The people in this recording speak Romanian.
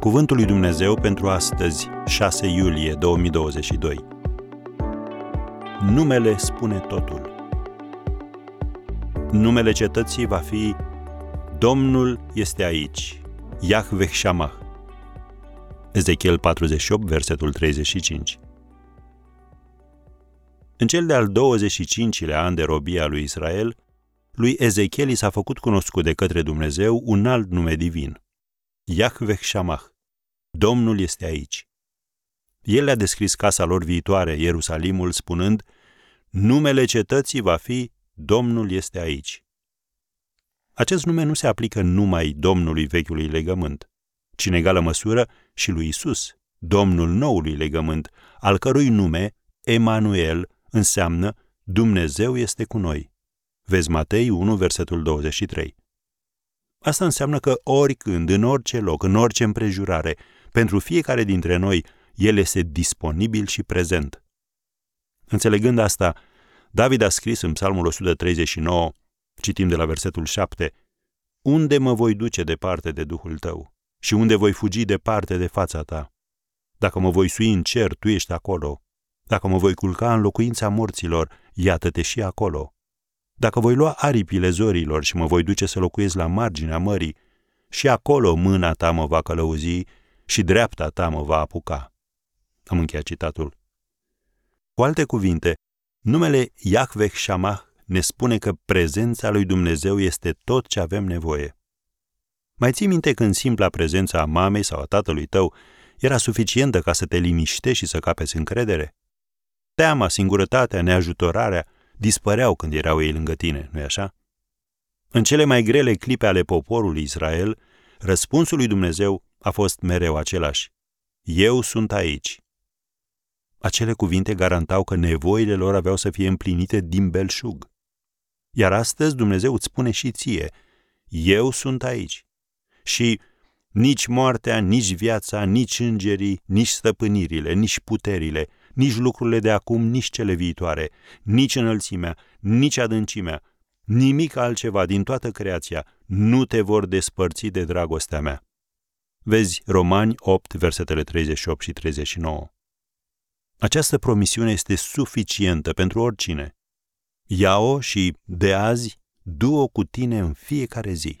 Cuvântul lui Dumnezeu pentru astăzi, 6 iulie 2022. Numele spune totul. Numele cetății va fi Domnul este aici, Yahveh Shamah. Ezechiel 48, versetul 35. În cel de-al 25-lea an de robie a lui Israel, lui Ezechiel i s-a făcut cunoscut de către Dumnezeu un alt nume divin, Yahveh Shamah. Domnul este aici. El le-a descris casa lor viitoare, Ierusalimul, spunând, numele cetății va fi Domnul este aici. Acest nume nu se aplică numai Domnului vechiului legământ, ci în egală măsură și lui Isus, Domnul noului legământ, al cărui nume, Emanuel, înseamnă Dumnezeu este cu noi. Vezi Matei 1, versetul 23. Asta înseamnă că oricând, în orice loc, în orice împrejurare, pentru fiecare dintre noi, El este disponibil și prezent. Înțelegând asta, David a scris în Psalmul 139, citim de la versetul 7, Unde mă voi duce departe de Duhul tău? Și unde voi fugi departe de fața ta? Dacă mă voi sui în cer, tu ești acolo. Dacă mă voi culca în locuința morților, iată-te și acolo. Dacă voi lua aripile zorilor și mă voi duce să locuiesc la marginea mării, și acolo mâna ta mă va călăuzi și dreapta ta mă va apuca. Am încheiat citatul. Cu alte cuvinte, numele Yahweh Shamah ne spune că prezența lui Dumnezeu este tot ce avem nevoie. Mai ții minte când simpla prezența a mamei sau a tatălui tău era suficientă ca să te liniștești și să capeți încredere? Teama, singurătatea, neajutorarea dispăreau când erau ei lângă tine, nu-i așa? În cele mai grele clipe ale poporului Israel, răspunsul lui Dumnezeu a fost mereu același. Eu sunt aici. Acele cuvinte garantau că nevoile lor aveau să fie împlinite din belșug. Iar astăzi Dumnezeu îți spune și ție, eu sunt aici. Și nici moartea, nici viața, nici îngerii, nici stăpânirile, nici puterile, nici lucrurile de acum, nici cele viitoare, nici înălțimea, nici adâncimea, nimic altceva din toată creația nu te vor despărți de dragostea mea. Vezi Romani 8, versetele 38 și 39. Această promisiune este suficientă pentru oricine. Ia-o și, de azi, du-o cu tine în fiecare zi.